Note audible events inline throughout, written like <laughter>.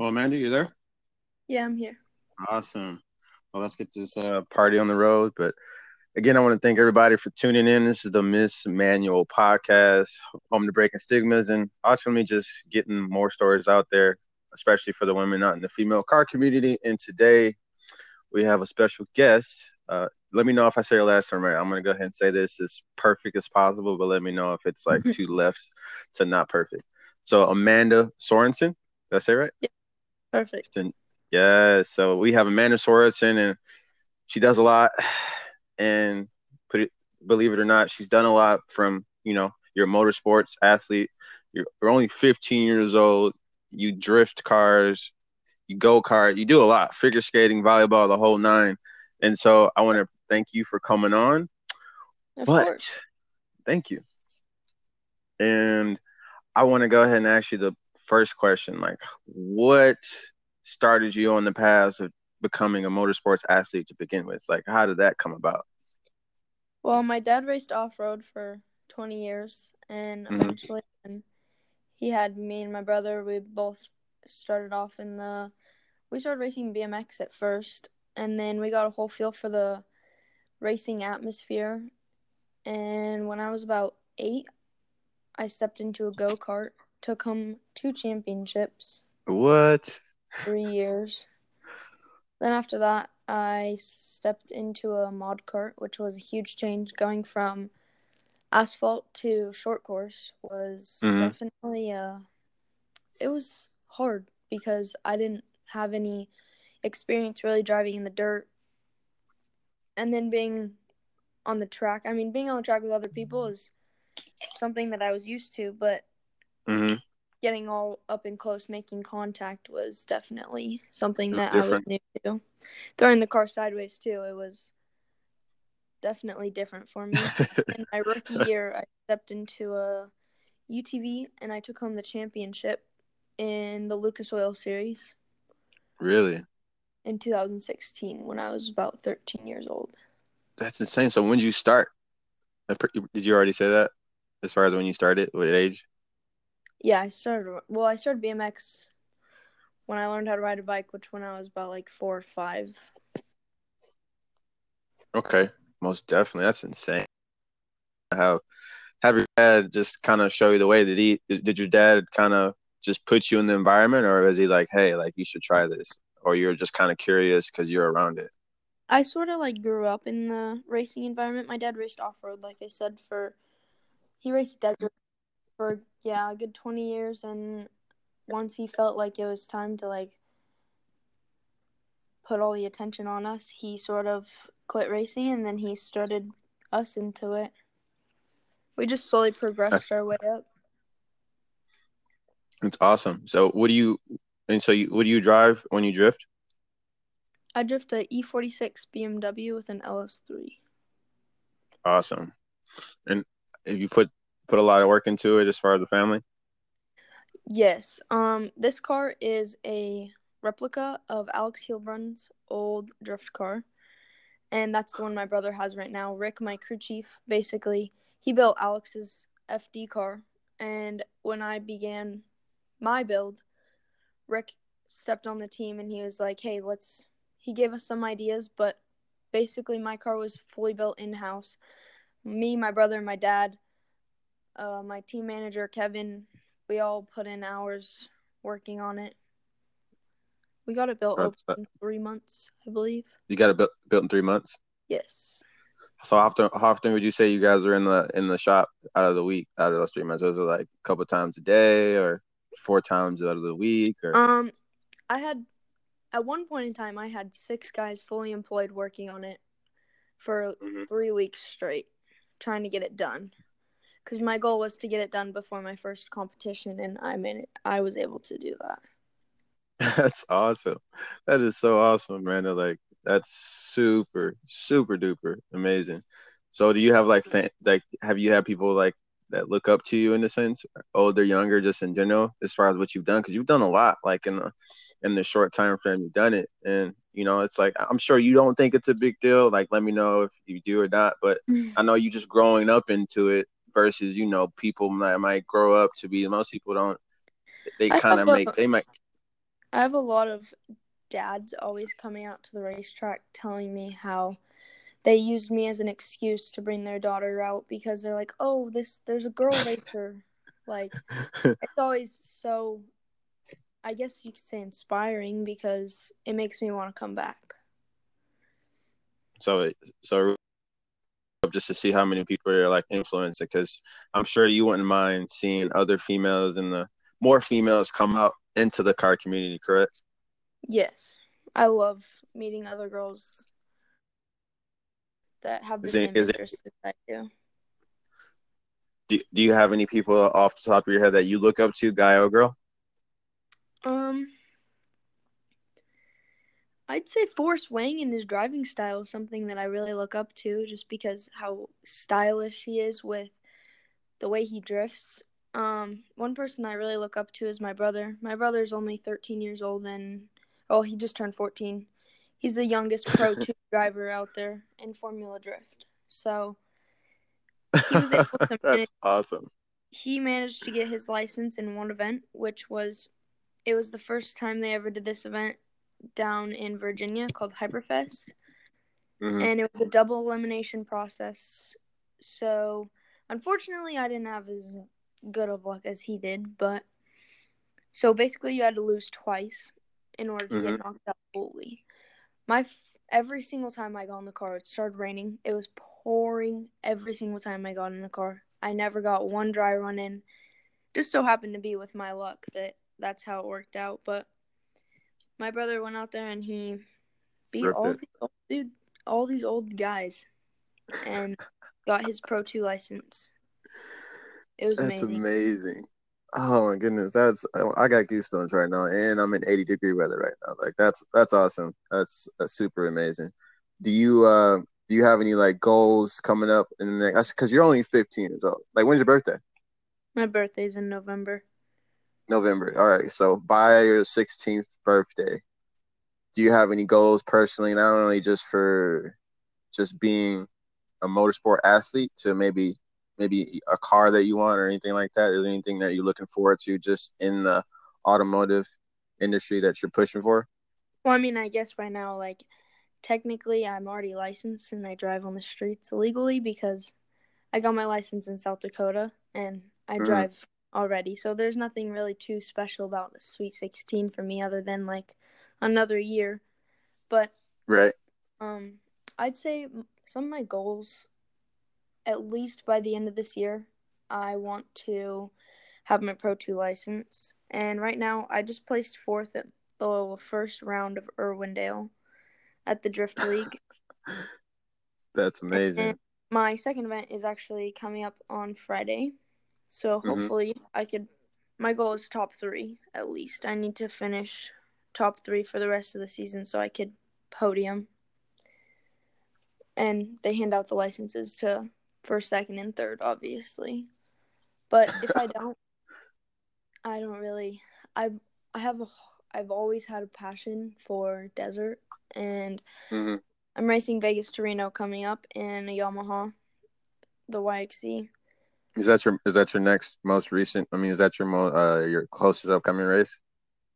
Well, Amanda, you there? Yeah, I'm here. Awesome. Well, let's get this uh, party on the road. But again, I want to thank everybody for tuning in. This is the Miss Manual podcast, home to breaking stigmas and ultimately just getting more stories out there, especially for the women not in the female car community. And today we have a special guest. Uh, let me know if I say your last name right. I'm going to go ahead and say this as perfect as possible, but let me know if it's like <laughs> too left to not perfect. So, Amanda Sorensen, did I say right? Yeah. Perfect. Yeah, so we have Amanda Sorensen, and she does a lot. And put it, believe it or not, she's done a lot from you know you're motorsports athlete. You're, you're only 15 years old. You drift cars, you go kart, you do a lot. Figure skating, volleyball, the whole nine. And so I want to thank you for coming on. Of but course. thank you. And I want to go ahead and ask you the first question like what started you on the path of becoming a motorsports athlete to begin with like how did that come about Well, my dad raced off road for 20 years, and Mhm. eventually, and he had me and my brother. We both started off in the. We started racing BMX at first, and then we got a whole feel for the racing atmosphere. And when I was about eight, I stepped into a go kart, took home two championships, what three years. Then after that, I stepped into a mod kart, which was a huge change. Going from asphalt to short course was Mhm. definitely a. it was hard because I didn't have any experience really driving in the dirt. And then being on the track, I mean being on the track with other people is something that I was used to, but hmm getting all up and close, making contact was definitely something that I was new to. Throwing the car sideways too, it was definitely different for me. <laughs> In my rookie year, I stepped into a UTV and I took home the championship in the Lucas Oil Series really? in 2016 when I was about 13 years old. that's insane. So when did you start? Did you already say that as far as when you started? What age Yeah, I started. Well, I started BMX when I learned how to ride a bike, which when I was about like four or five. okay most definitely that's insane how have your dad just kind of show you the way did he did your dad kind of just put you in the environment or was he like hey like you should try this or you're just kind of curious because you're around it I sort of like grew up in the racing environment. My dad raced off road, like I said, for he raced desert for yeah a good twenty years, and once he felt like it was time to like put all the attention on us, he sort of quit racing, and then he started us into it. We just slowly progressed our way up. it's awesome so what do you and so you what do you drive when you drift I drift a E46 BMW with an LS3. Awesome. And if you put put a lot of work into it as far as the family? Yes. Um, this car is a replica of Alex Heilbrunn's old drift car, and that's the one my brother has right now. Rick, my crew chief, basically he built Alex's FD car, and when I began my build, Rick stepped on the team and he was like, "Hey, let's." He gave us some ideas, but basically my car was fully built in house. Me, my brother, my dad, uh, my team manager Kevin, we all put in hours working on it. We got it built over in three months, I believe. You got it built, built in three months. Yes. So how often how often would you say you guys are in the in the shop out of the week out of those three months? Was it like a couple times a day or four times out of the week or Um, I had at one point in time I had six guys fully employed working on it for Mhm. three weeks straight, trying to get it done. Because my goal was to get it done before my first competition, and I it. I was able to do that. <laughs> That's awesome. That is so awesome, Amanda. Like that's super, super duper amazing. So do you have like fan, like have you had people like that look up to you in a sense, older, younger, just in general, as far as what you've done? Because you've done a lot, like in the in the short time frame you've done it, and you know it's like I'm sure you don't think it's a big deal. Like let me know if you do or not, but <laughs> I know you just growing up into it versus you know people might might grow up to be most people don't. They kind of a- make they might I have a lot of dads always coming out to the racetrack telling me how they used me as an excuse to bring their daughter out because they're like, "Oh, this there's a girl <laughs> racer." like it's always so I guess you could say inspiring because it makes me want to come back. So so just to see how many people are like influencing because I'm sure you wouldn't mind seeing other females and the more females come out into the car community, correct? Yes. I love meeting other girls that have the is same it, interests it, as I do. do. Do you have any people off the top of your head that you look up to, guy or girl? Um, I'd say Forrest Wang and his driving style is something that I really look up to, just because how stylish he is with the way he drifts. Um, one person I really look up to is my brother. My brother's only 13 years old, and oh, he just turned 14 he's the youngest Pro 2 <laughs> driver out there in Formula Drift. So he was able to <laughs> That's manage, awesome. He managed to get his license in one event, which was it was the first time they ever did this event down in Virginia called Hyperfest. Mm-hmm. And it was a double elimination process. So unfortunately I didn't have as good of luck as he did, but so basically you had to lose twice in order to mm-hmm. get knocked out fully. My every single time I got in the car, it started raining. It was pouring every single time I got in the car. I never got one dry run in. Just so happened to be with my luck that that's how it worked out. But my brother went out there and he beat Ripped all these old, dude, all these old guys, and <laughs> got his Pro Two license. It was that's amazing. amazing. Oh my goodness, that's I got goosebumps right now, and I'm in 80 degree weather right now. Like that's that's awesome. That's, that's super amazing. Do you uh do you have any like goals coming up in the next? Because you're only 15 years old. Like when's your birthday? My birthday's in November. November. All right. So by your 16th birthday, do you have any goals personally, not only just for just being a motorsport athlete, to maybe maybe a car that you want or anything like that? Is there anything that you're looking forward to just in the automotive industry that you're pushing for? Well, I mean, I guess right now, like, technically, I'm already licensed and I drive on the streets legally because I got my license in South Dakota and I mm. drive already. So there's nothing really too special about the Sweet 16 for me other than like another year. But right. Um, I'd say some of my goals at least by the end of this year, I want to have my Pro 2 license. And right now, I just placed fourth at the first round of Irwindale at the Drift <laughs> League. That's amazing. And my second event is actually coming up on Friday. So mm-hmm. hopefully, mm-hmm. I could. My goal is top three at least. I need to finish top three for the rest of the season so I could podium. And they hand out the licenses to for second and third, obviously. But if I <laughs> don't, I don't really. I I have a I've always had a passion for desert, and mm-hmm. I'm racing Vegas to Reno coming up in a Yamaha, the YXZ. Is that your is that your next most recent? I mean, is that your mo uh your closest upcoming race?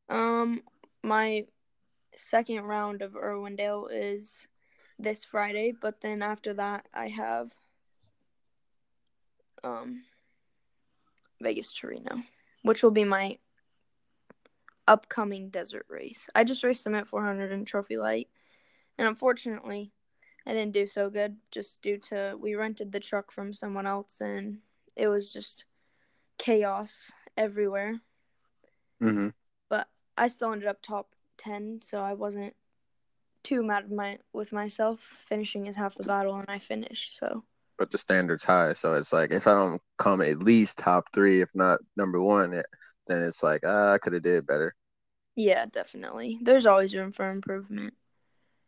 Um, my second round of Irwindale is this Friday, but then after that, I have um, Vegas to Reno, which will be my upcoming desert race. I just raced Summit 400 in Trophy Lite, and unfortunately, I didn't do so good just due to we rented the truck from someone else and it was just chaos everywhere. Mm-hmm. But I still ended up top 10, so I wasn't too mad with, my, with myself. Finishing is half the battle, and I finished, so but the standard's high. So it's like if I don't come at least top three, if not number one, it, then it's like ah, I could have did better. Yeah, definitely. There's always room for improvement.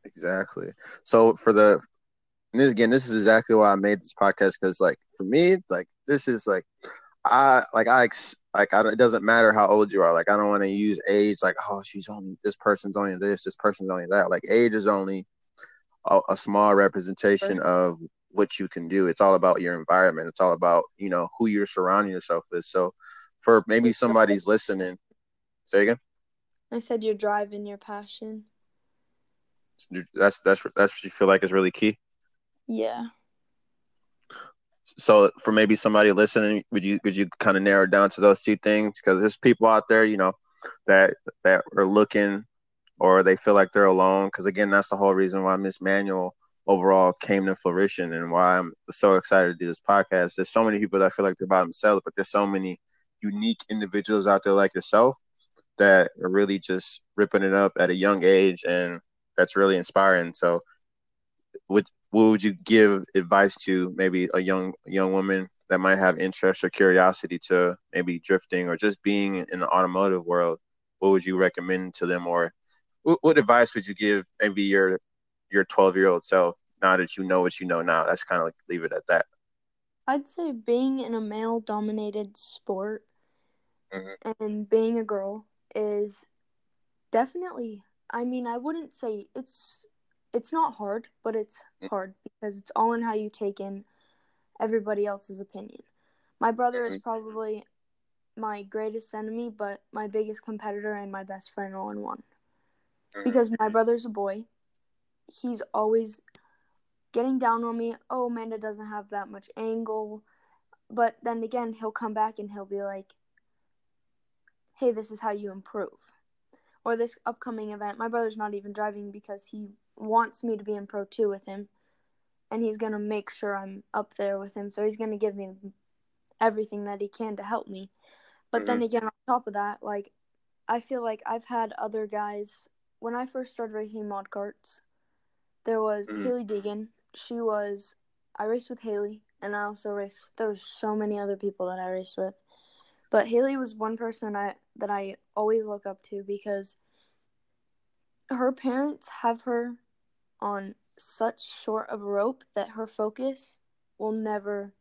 Exactly. So for the and this, again, this is exactly why I made this podcast because like for me, like this is like I like I like I it doesn't matter how old you are. Like I don't want to use age. Like oh, she's only this person's only this, this person's only that. Like age is only a, a small representation of what you can do. It's all about your environment. It's all about, you know, who you're surrounding yourself with. So for maybe somebody's listening, say again. I said your drive and your passion. That's that's that's what you feel like is really key. Yeah. So for maybe somebody listening, would you would you kind of narrow down to those two things? Because there's people out there, you know, that that are looking or they feel like they're alone. Because again, that's the whole reason why Miss Manual overall came to fruition and why I'm so excited to do this podcast. There's so many people that feel like they're by themselves, but there's so many unique individuals out there like yourself that are really just ripping it up at a young age and that's really inspiring. So would what would you give advice to maybe a young young woman that might have interest or curiosity to maybe drifting or just being in the automotive world? What would you recommend to them or what, what advice would you give maybe your your 12 year old self now that you know what you know now? That's kind of like leave it at that. I'd say being in a male dominated sport mm-hmm. and being a girl is definitely I mean, I wouldn't say it's it's not hard, but it's mm. hard because it's all in how you take in everybody else's opinion. My brother is mm-hmm. probably my greatest enemy, but my biggest competitor and my best friend all in one. Mm-hmm. Because my brother's a boy, he's always getting down on me. Oh, Amanda doesn't have that much angle. But then again, he'll come back and he'll be like, hey, this is how you improve. Or this upcoming event, my brother's not even driving because he wants me to be in Pro 2 with him. And he's going to make sure I'm up there with him. So he's going to give me everything that he can to help me. But mm-hmm. then again, on top of that, like, I feel like I've had other guys. When I first started racing mod carts, there was mm-hmm. Hailie Deegan. She was, I raced with Hailie, and I also raced, there was so many other people that I raced with. But Hailie was one person I that I always look up to because her parents have her on such short of a rope that her focus will never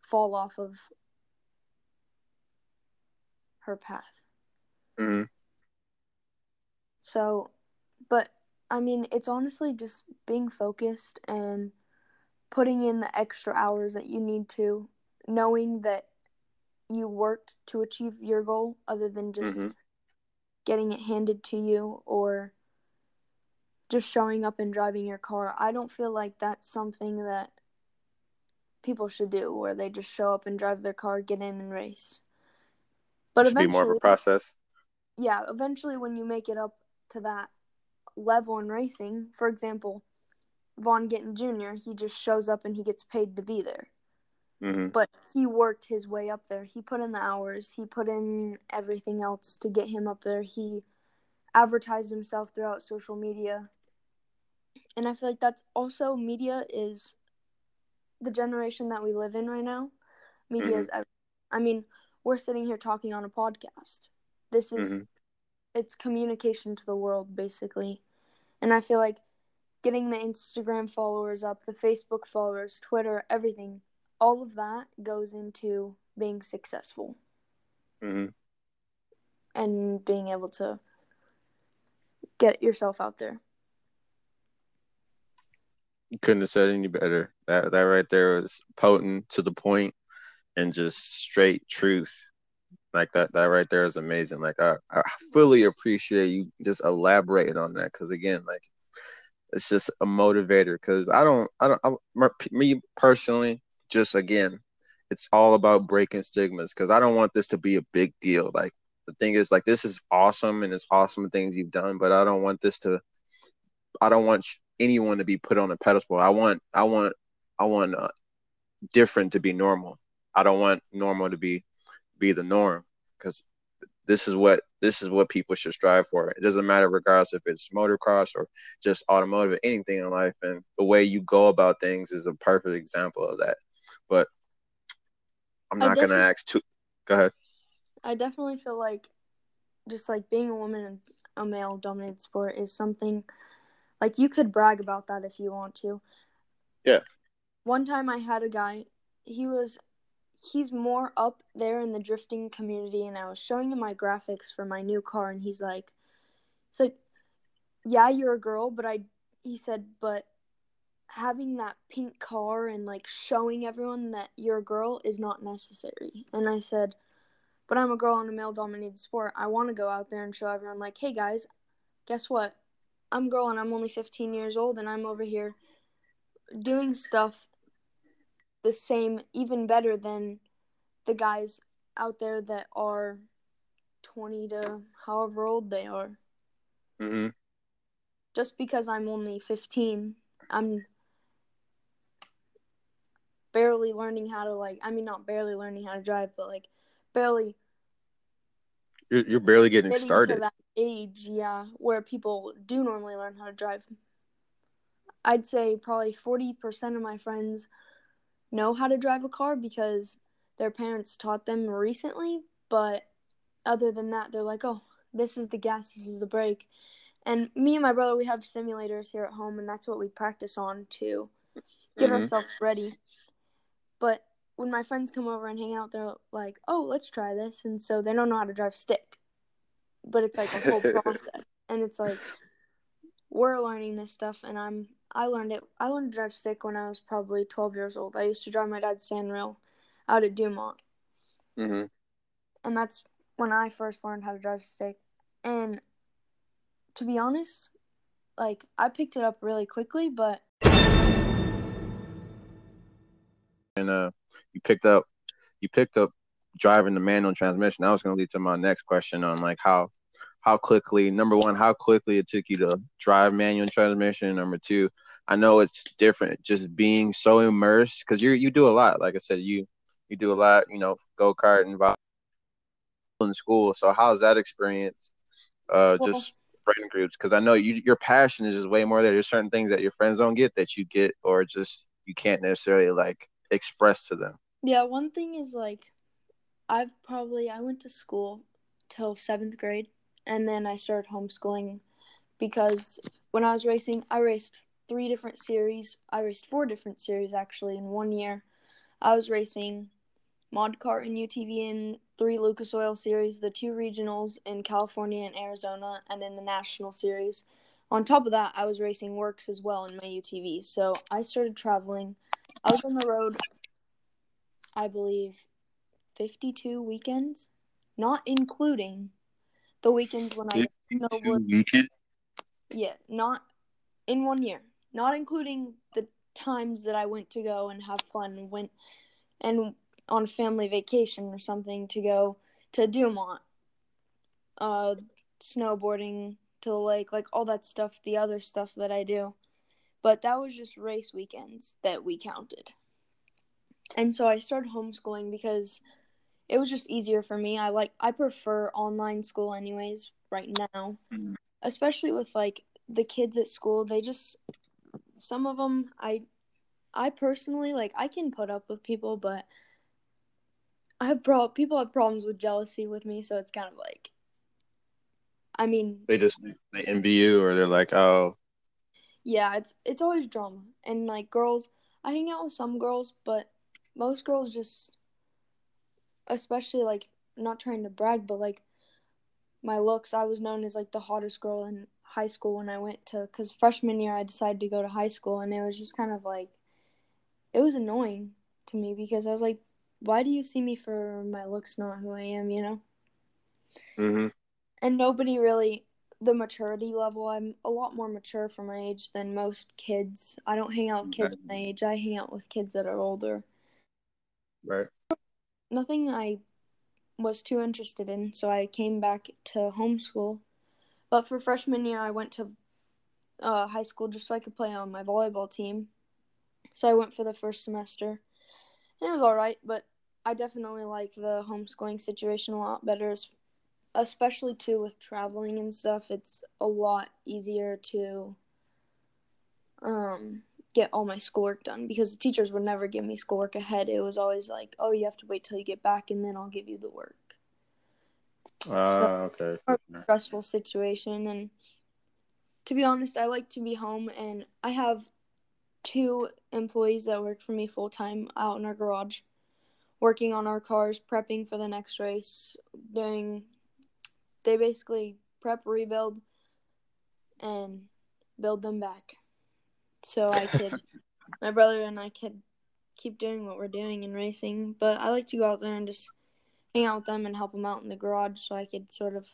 fall off of her path. Mm-hmm. So, but I mean, it's honestly just being focused and putting in the extra hours that you need to, knowing that you worked to achieve your goal other than just mm-hmm. getting it handed to you or just showing up and driving your car. I don't feel like that's something that people should do where they just show up and drive their car, get in and race. But it should be more of a process. Yeah, eventually when you make it up to that level in racing, for example, Vaughn Gittin Jr., he just shows up and he gets paid to be there. Mm-hmm. But he worked his way up there. He put in the hours. He put in everything else to get him up there. He advertised himself throughout social media. And I feel like that's also media is the generation that we live in right now. Media mm-hmm. is I mean, we're sitting here talking on a podcast. This is mm-hmm. it's communication to the world basically. And I feel like getting the Instagram followers up, the Facebook followers, Twitter, everything all of that goes into being successful mm-hmm. and being able to get yourself out there. You couldn't have said any better. That that right there was potent to the point and just straight truth. Like that that right there is amazing. Like I, I fully appreciate you just elaborating on that because again, like it's just a motivator. Because I don't I don't I, me personally just again, it's all about breaking stigmas because I don't want this to be a big deal. Like the thing is, like this is awesome and it's awesome things you've done, but I don't want this to. I don't want anyone to be put on a pedestal. I want, I want, I want uh, different to be normal. I don't want normal to be be the norm because this is what this is what people should strive for. It doesn't matter regardless if it's motocross or just automotive, anything in life. And the way you go about things is a perfect example of that. But I'm not gonna ask too. Go ahead. I definitely feel like just like being a woman in a male dominated sport is something like you could brag about that if you want to. Yeah. One time I had a guy, he was he's more up there in the drifting community and I was showing him my graphics for my new car and he's like he's like yeah, you're a girl, but I he said, but having that pink car and like showing everyone that you're a girl is not necessary. And I said, but I'm a girl in a male dominated sport. I want to go out there and show everyone, like, hey guys, guess what? I'm a girl and I'm only 15 years old and I'm over here doing stuff the same, even better than the guys out there that are 20 to however old they are. Mm-hmm. Just because I'm only 15, I'm barely learning how to like I mean not barely learning how to drive, but like barely you're, you're barely getting, getting started. to that age, yeah, where people do normally learn how to drive. I'd say probably 40% of my friends know how to drive a car because their parents taught them recently, but other than that, they're like, "Oh, this is the gas, this is the brake." And me and my brother, we have simulators here at home, and that's what we practice on to get Mhm. ourselves ready. But when my friends come over and hang out, they're like, "Oh, let's try this," and so they don't know how to drive stick. But it's like a whole <laughs> process, and it's like we're learning this stuff, and I'm I learned it. I learned to drive stick when I was probably 12 years old. I used to drive my dad's sandrail out at Dumont, Mm-hmm. and that's when I first learned how to drive stick. And to be honest, like I picked it up really quickly, but And uh, you picked up, you picked up driving the manual transmission. That was going to lead to my next question on like how, how quickly. Number one, how quickly it took you to drive manual transmission. Number two, I know it's different just being so immersed because you you do a lot. Like I said, you you do a lot. You know, go kart and in school. So how's that experience? Uh, just friend groups because I know you your passion is just way more there. There's certain things that your friends don't get that you get, or just you can't necessarily like express to them. yeah, one thing is like I've probably I went to school till seventh grade, and then I started homeschooling because when I was racing, I raced three different series. I raced four different series actually in one year. I was racing Mod Kart and UTV in three Lucas Oil series, the two regionals in California and Arizona, and then the national series. On top of that, I was racing WORCS as well in my UTV. So I started traveling. I was on the road, I believe, 52 weekends, not including the weekends when I weekend. Yeah, not in one year, not including the times that I went to go and have fun, went and on family vacation or something to go to Dumont, uh, snowboarding to the lake, like all that stuff, the other stuff that I do. But that was just race weekends that we counted. And so I started homeschooling because it was just easier for me. I like I prefer online school anyways right now. Mhm. Especially with like the kids at school, they just some of them I I personally like I can put up with people, but I have pro- people have problems with jealousy with me, so it's kind of like I mean, They just they envy you, or they're like, oh, yeah, it's it's always drama. And like girls, I hang out with some girls, but most girls just especially like not trying to brag, but like my looks, I was known as like the hottest girl in high school when I went to cuz freshman year I decided to go to high school and it was just kind of like it was annoying to me because I was like why do you see me for my looks not who I am, you know? mm-hmm. and nobody really the maturity level i'm a lot more mature for my age than most kids. I don't hang out with kids my age. I hang out with kids that are older. Right. nothing i was too interested in so i came back to homeschool. But for freshman year i went to uh, high school just so i could play on my volleyball team. So i went for the first semester. And it was all right but i definitely like the homeschooling situation a lot better as especially too with traveling and stuff it's a lot easier to um get all my schoolwork done because the teachers would never give me schoolwork ahead. It was always like oh you have to wait till you get back and then i'll give you the work. Ah, okay. stressful situation. And to be honest i like to be home and i have two employees that work for me full time out in our garage working on our cars prepping for the next race doing they basically prep rebuild and build them back so i <laughs> could my brother and i could keep doing what we're doing in racing but i like to go out there and just hang out with them and help them out in the garage so I could sort of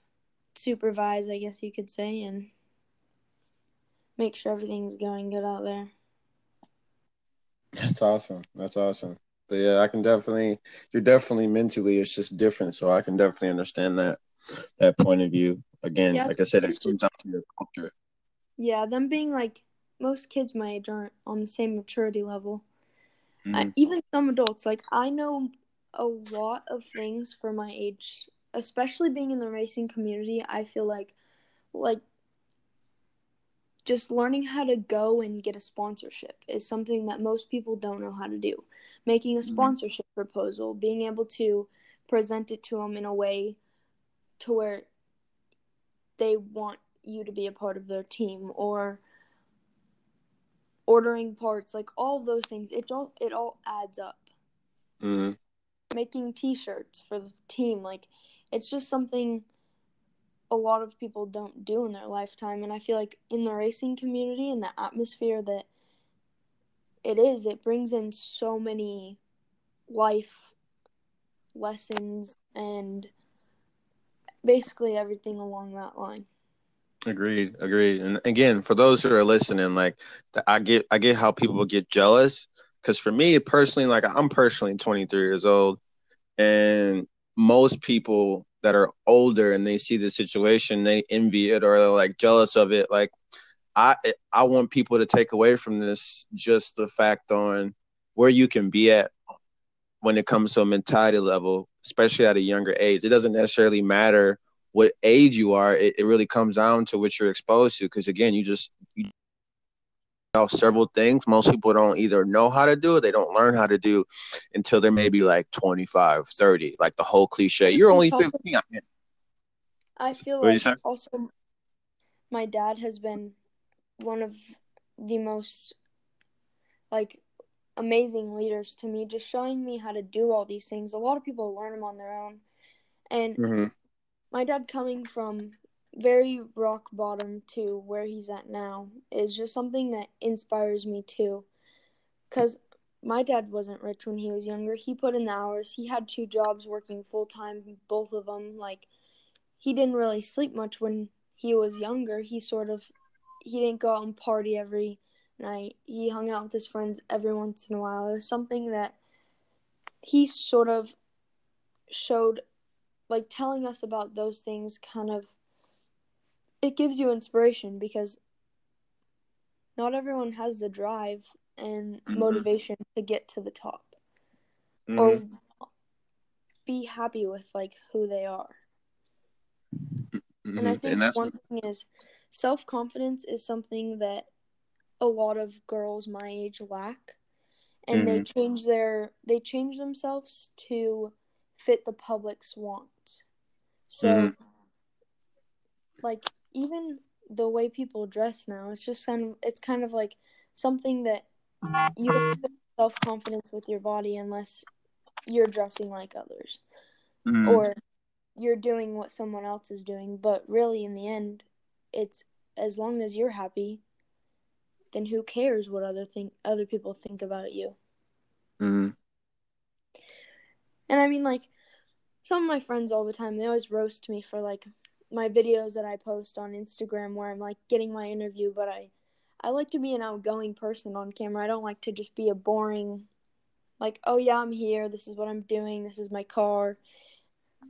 supervise, I guess you could say, and make sure everything's going good out there. That's awesome. That's awesome. But yeah, I can definitely you're definitely mentally it's just different. So I can definitely understand that that point of view. Again, yeah, like I said, it comes down to your culture. Yeah, them being like most kids my age aren't on the same maturity level. Mm-hmm. I, even some adults, like I know a lot of things for my age, especially being in the racing community. I feel like, like just learning how to go and get a sponsorship is something that most people don't know how to do. Making a mm-hmm. sponsorship mm-hmm. proposal, being able to present it to them in a way to where they want you to be a part of their team or ordering parts like all those things it all it all adds up mm-hmm. making t-shirts for the team like it's just something a lot of people don't do in their lifetime and i feel like in the racing community and the atmosphere that it is it brings in so many life lessons and basically everything along that line. Agreed agreed. And again for those who are listening like i get i get how people get jealous because for me personally like i'm personally 23 years old and most people that are older and they see the situation, they envy it or they're like jealous of it. Like I I want people to take away from this just the fact on where you can be at when it comes to a mentality level, especially at a younger age. It doesn't necessarily matter what age you are. It, it really comes down to what you're exposed to. Because again, you just you know several things. Most people don't either know how to do it. They don't learn how to do until they're maybe like 25 30 like the whole cliche. You're only 15 i feel like also my dad has been one of the most like amazing leaders to me just showing me how to do all these things. A lot of people learn them on their own. And mm-hmm. my dad coming from very rock bottom to where he's at now is just something that inspires me too. Because my dad wasn't rich when he was younger. He put in the hours. He had two jobs working full time, both of them. Like, he didn't really sleep much when he was younger. He sort of, he didn't go out and party every night. He hung out with his friends every once in a while. It was something that he sort of showed, like, telling us about those things kind of it gives you inspiration because not everyone has the drive and mm-hmm. motivation to get to the top mm-hmm. or be happy with like who they are. Mm-hmm. And I think and one thing is self confidence is something that a lot of girls my age lack. And they mm-hmm. change their they change themselves to fit the public's wants. So mm-hmm. like even the way people dress now, it's just kind of it's kind of like something that you have self confidence with your body unless you're dressing like others mm. or you're doing what someone else is doing. But really, in the end, it's as long as you're happy, then who cares what other think other people think about you? Mm. And I mean, like some of my friends all the time, they always roast me for like my videos that I post on Instagram where I'm like getting my interview, but I I like to be an outgoing person on camera. I don't like to just be a boring like, "Oh yeah, I'm here. This is what I'm doing. This is my car."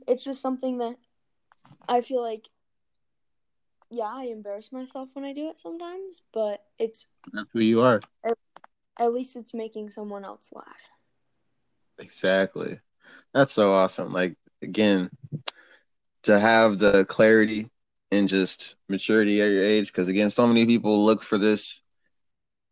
It's just something that I feel like yeah, I embarrass myself when I do it sometimes, but it's That's who you are. At, at least it's making someone else laugh. Exactly. That's so awesome. Like again, to have the clarity and just maturity at your age. Because again, so many people look for this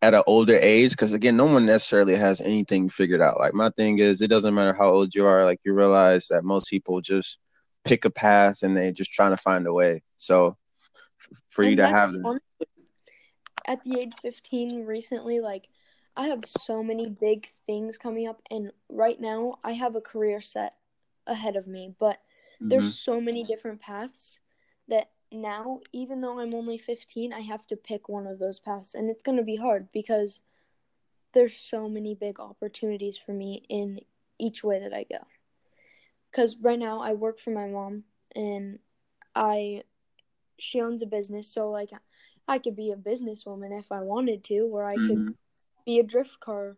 at an older age. Because again, no one necessarily has anything figured out. Like my thing is, it doesn't matter how old you are. Like you realize that most people just pick a path and they're just trying to find a way. So for and you to have at the age 15 recently, like I have so many big things coming up, and right now I have a career set ahead of me, but Mm-hmm. There's so many different paths that now, even though I'm only 15, I have to pick one of those paths. And it's going to be hard because there's so many big opportunities for me in each way that I go. because right now I work for my mom and I she owns a business, so like I could be a businesswoman if I wanted to, or I mm-hmm. could be a drift car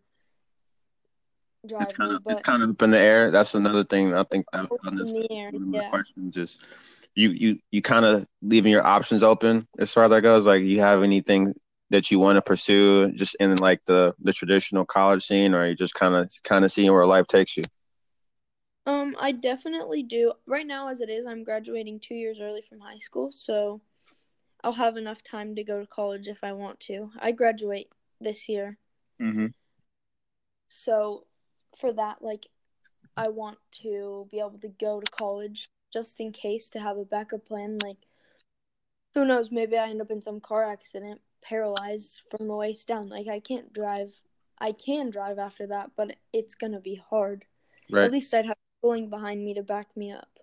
It's kind of it's kind of up in the air. That's another thing I think that on this air, yeah. question just you you you kind of leaving your options open as far as that goes. Like, you have anything that you want to pursue just in like the the traditional college scene, or you just kind of kind of seeing where life takes you? Um, I definitely do. Right now, as it is, I'm graduating two years early from high school, so I'll have enough time to go to college if I want to. I graduate this year. Mm-hmm. So, for that, like, I want to be able to go to college just in case to have a backup plan. Like, who knows? Maybe I end up in some car accident, paralyzed from the waist down. Like, I can't drive. I can drive after that, but it's gonna be hard. Right. At least I'd have schooling behind me to back me up.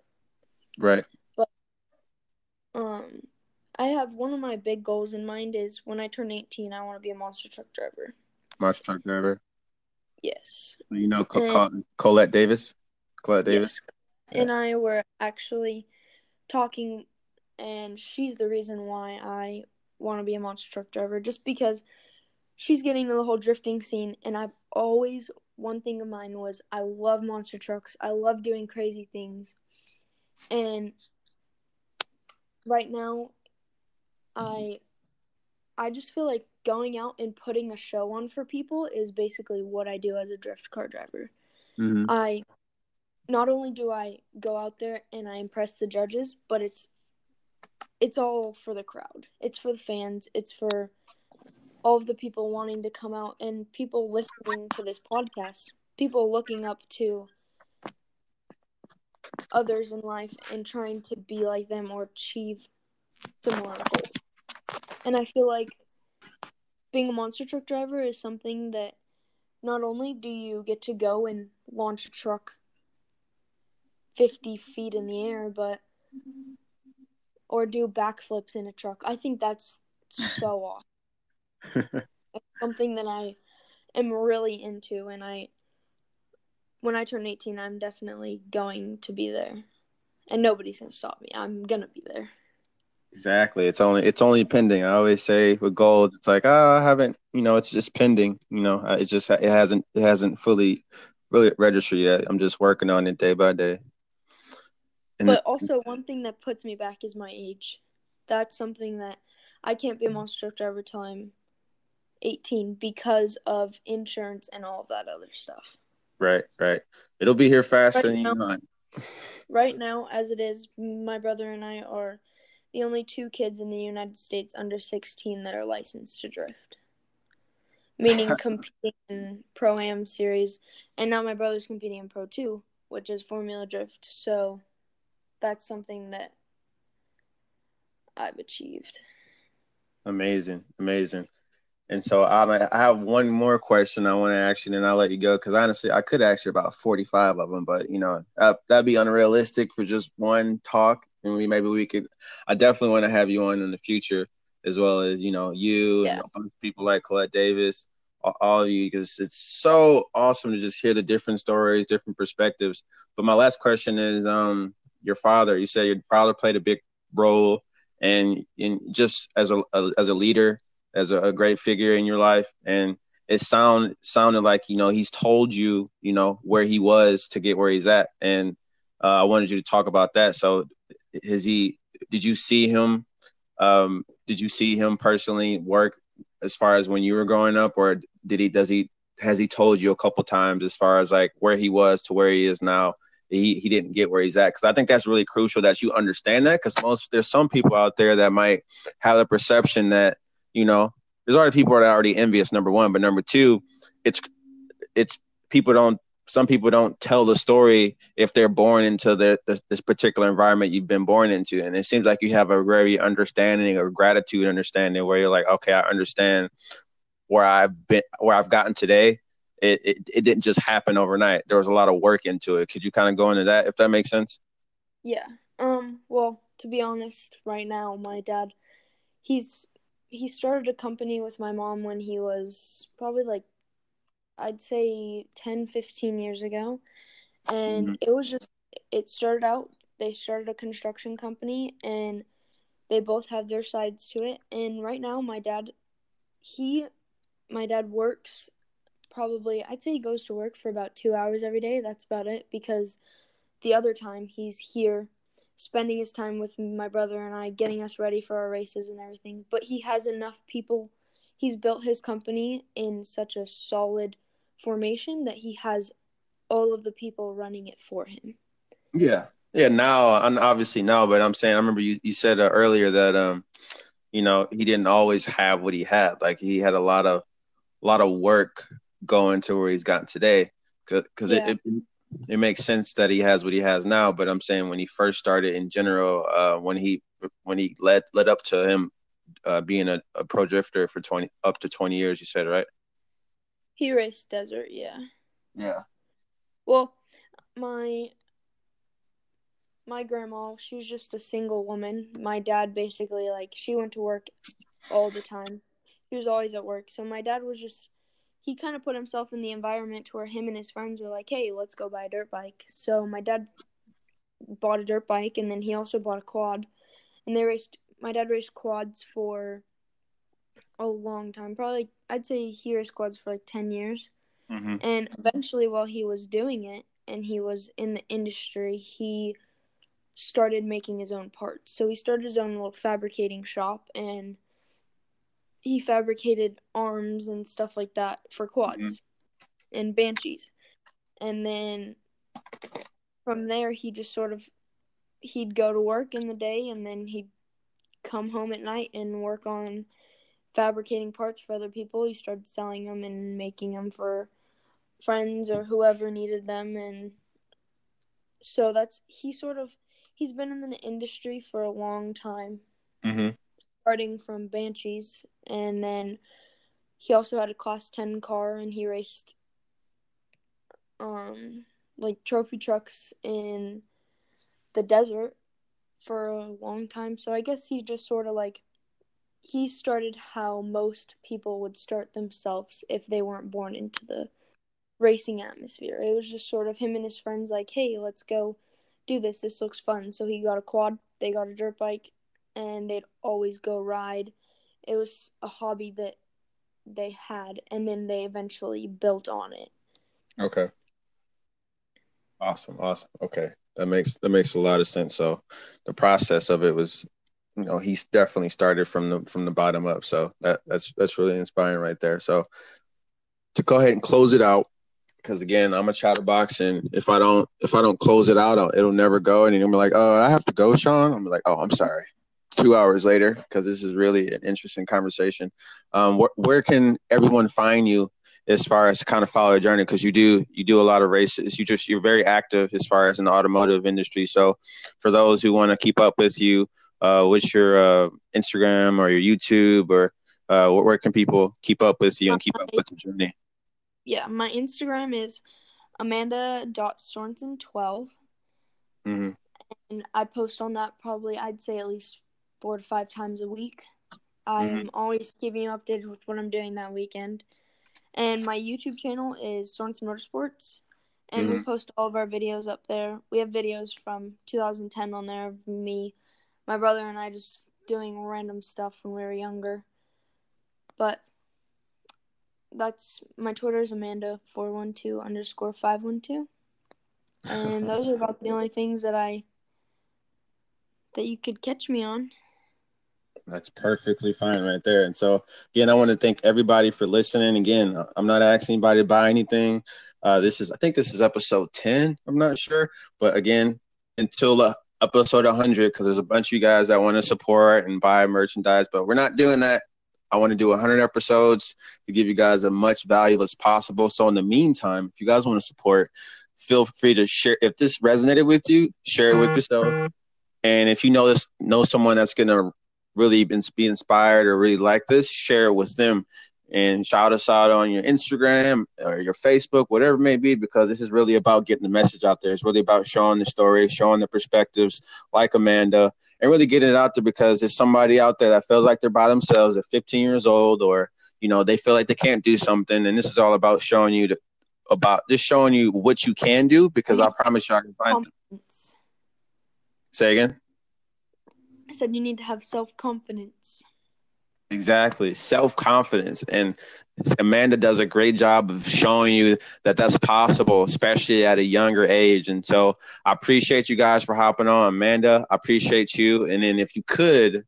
Right. But um I have one of my big goals in mind is when I turn 18 I want to be a monster truck driver. Monster truck driver? Yes. You know and, Colette Davis? Colette Davis? Yes. And I were actually talking and she's the reason why I want to be a monster truck driver just because she's getting into the whole drifting scene and I've always one thing of mine was I love monster trucks. I love doing crazy things. And right now I I just feel like going out and putting a show on for people is basically what I do as a drift car driver. Mm-hmm. I not only do I go out there and I impress the judges, but it's it's all for the crowd. It's for the fans. It's for all of the people wanting to come out and people listening to this podcast, people looking up to others in life and trying to be like them or achieve similar goals. And I feel like being a monster truck driver is something that not only do you get to go and launch a truck 50 feet in the air, but or do backflips in a truck. I think that's so <laughs> awesome. it's something that I am really into, and I, when I turn 18, I'm definitely going to be there, and nobody's gonna stop me. I'm gonna be there. Exactly. It's only it's only pending. I always say with gold, it's like oh, I haven't, you know, it's just pending. You know, it just it hasn't it hasn't fully really registered yet. I'm just working on it day by day. And but also, one thing that puts me back is my age. That's something that I can't be a monster truck driver till I'm 18 because of insurance and all of that other stuff. Right, right. It'll be here faster right than now, you mind. right now, as it is, my brother and I are the only two kids in the United States under 16 that are licensed to drift. Meaning <laughs> competing in Pro Am series. And now my brother's competing in Pro 2, which is Formula Drift. So that's something that I've achieved. Amazing. Amazing. And so I have one more question I want to ask you, and I'll let you go because honestly, I could ask you about 45 of them, but you know that, that'd be unrealistic for just one talk. And we maybe we could. I definitely want to have you on in the future, as well as you know you yeah. and people like Colette Davis, all, of you, because it's so awesome to just hear the different stories, different perspectives. But my last question is, um, your father. You said your father played a big role, and in just as a, a as a leader as a, a great figure in your life and it sound sounded like you know he's told you you know where he was to get where he's at and uh, i wanted you to talk about that so has he did you see him um, did you see him personally work as far as when you were growing up or did he does he has he told you a couple times as far as like where he was to where he is now he, he didn't get where he's at because i think that's really crucial that you understand that because most there's some people out there that might have the perception that you know, there's already people that are already envious. Number one, but number two, it's it's people don't. Some people don't tell the story if they're born into the, this, this particular environment you've been born into, and it seems like you have a very understanding or gratitude understanding where you're like, okay, I understand where I've been, where I've gotten today. It, it, it didn't just happen overnight. There was a lot of work into it. Could you kind of go into that if that makes sense? Yeah. Um. Well, to be honest, right now, my dad, he's he started a company with my mom when he was probably like I'd say 10 15 years ago. And mm-hmm. it was just it started out they started a construction company and they both have their sides to it. And right now my dad he my dad works probably I'd say he goes to work for about 2 hours every day. That's about it because the other time he's here spending his time with my brother and I getting us ready for our races and everything. But he has enough people he's built his company in such a solid formation that he has all of the people running it for him. Yeah. Yeah, now and obviously now, but I'm saying I remember you, you said uh, earlier that um you know, he didn't always have what he had. Like he had a lot of a lot of work going to where he's gotten today cuz yeah. it, it it makes sense that he has what he has now, but I'm saying when he first started in general uh when he when he led led up to him uh, being a, a pro drifter for 20 up to 20 years you said right he raced desert yeah. Yeah. Well my my grandma she was just a single woman. My dad basically like she went to work all the time. He was always at work. So my dad was just he kind of put himself in the environment to where him and his friends were like hey let's go buy a dirt bike. So my dad bought a dirt bike and then he also bought a quad. And they raced my dad raced quads for a long time. Probably, I'd say he raced quads for like 10 years. Mm-hmm. And eventually, while he was doing it and he was in the industry, he started making his own parts. So he started his own little fabricating shop and he fabricated arms and stuff like that for quads mm-hmm. and banshees. And then from there, he just sort of he'd go to work in the day and then he'd come home at night and work on fabricating parts for other people. He started selling them and making them for friends or whoever needed them and so that's he sort of he's been in the industry for a long time. Mm-hmm. Starting from Banshees and then he also had a class 10 car and he raced um like trophy trucks in the desert for a long time. So I guess he just sort of like he started how most people would start themselves if they weren't born into the racing atmosphere. It was just sort of him and his friends like, "Hey, let's go do this. This looks fun." So he got a quad, they got a dirt bike, and they'd always go ride. It was a hobby that they had and then they eventually built on it. Okay. Awesome, awesome. Okay that makes that makes a lot of sense. So the process of it was, you know, he's definitely started from the from the bottom up. So that that's that's really inspiring right there. So to go ahead and close it out, because again, I'm a chatterbox, and if I don't if I don't close it out, I'll, it'll never go. And be like, "Oh, I have to go, Sean." I'm like, "Oh, I'm sorry." Two hours later, because this is really an interesting conversation. Um, wh- where can everyone find you as far as kind of follow your journey because you do you do a lot of races you just you're very active as far as in the automotive industry so for those who want to keep up with you uh, what's your uh, instagram or your youtube or uh, where can people keep up with you and keep up with the journey yeah my instagram is amanda.sorensen 12 mm-hmm. and i post on that probably i'd say at least four to five times a week i'm mm-hmm. always keeping you updated with what i'm doing that weekend and my YouTube channel is Sorensen Motorsports. And mm-hmm. we post all of our videos up there. We have videos from 2010 on there of me, my brother, and I just doing random stuff when we were younger. But that's my Twitter is Amanda412 underscore 512. And those are about the <laughs> only things that I that you could catch me on. That's perfectly fine right there. And so, again, I want to thank everybody for listening. Again, I'm not asking anybody to buy anything. Uh, this is, I think this is episode 10. I'm not sure. But again, until uh, episode 100, because there's a bunch of you guys that want to support and buy merchandise, but we're not doing that. I want to do 100 episodes to give you guys as much value as possible. So, in the meantime, if you guys want to support, feel free to share. If this resonated with you, share it with yourself. And if you know this, know someone that's gonna really be inspired or really like this, share it with them and shout us out on your Instagram or your Facebook, whatever it may be, because this is really about getting the message out there. It's really about showing the story, showing the perspectives, like Amanda, and really getting it out there because there's somebody out there that feels like they're by themselves at 15 years old, or you know they feel like they can't do something, and this is all about showing you to, about just showing you what you can do because I promise you I can find. Confidence. Say again. I said you need to have self confidence. Exactly, self confidence, and Amanda does a great job of showing you that that's possible, especially at a younger age. And so, I appreciate you guys for hopping on, Amanda. I appreciate you. And then, if you could,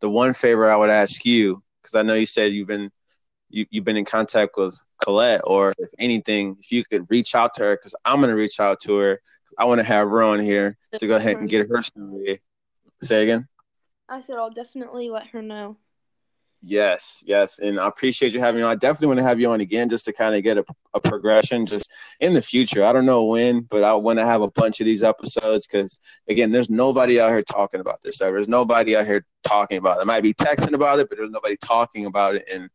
the one favor I would ask you, because I know you said you've been you, you've been in contact with Colette, or if anything, if you could reach out to her, because I'm gonna reach out to her. I want to have her on here to go ahead and get her story. Say again. I said I'll definitely let her know. Yes, yes, and I appreciate you having me. I definitely want to have you on again just to kind of get a, a progression just in the future. I don't know when, but I want to have a bunch of these episodes because again, there's nobody out here talking about this. There's nobody out here talking about it. I might be texting about it, but there's nobody talking about it, and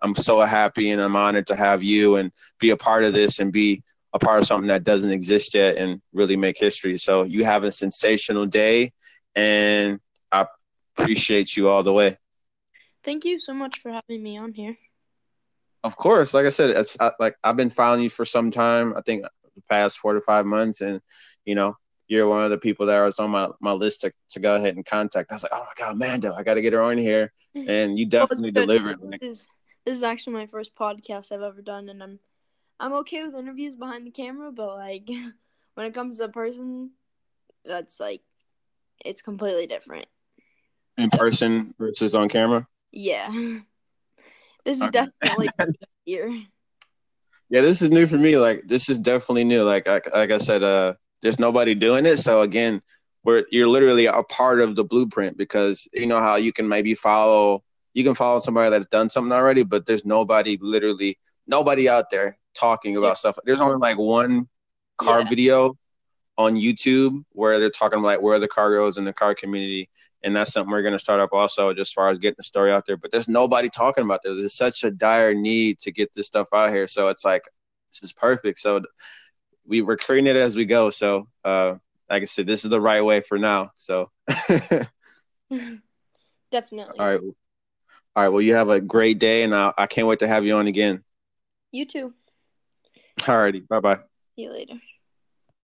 I'm so happy and I'm honored to have you and be a part of this and be a part of something that doesn't exist yet and really make history. So you have a sensational day, and I appreciate you all the way. Thank you so much for having me on here. Of course, like I said, it's I, like I've been following you for some time. I think the past four to five months, and you know, you're one of the people that was on my, my list to, to go ahead and contact. I was like, oh my god, Amanda, I got to get her on here, and you definitely well, delivered. This is, this is actually my first podcast I've ever done, and I'm I'm okay with interviews behind the camera, but like <laughs> when it comes to a person, that's like it's completely different. In so, person versus on camera. Yeah. <laughs> This is okay. definitely <laughs> here. Yeah, this is new for me. Like this is definitely new. Like like, like I said, uh, there's nobody doing it. So again, we're you're literally a part of the blueprint because you know how you can maybe follow you can follow somebody that's done something already, but there's nobody literally nobody out there talking about yeah. stuff. There's only like one car yeah. video on YouTube where they're talking about like where the car goes in the car community and that's something we're going to start up also just as far as getting the story out there. But there's nobody talking about this. There's such a dire need to get this stuff out here. So it's like this is perfect. So we we're creating it as we go. So uh like i said this is the right way for now. So <laughs> <laughs> definitely. All right. All right. Well you have a great day and I, I can't wait to have you on again. You too. All righty. Bye-bye. See you later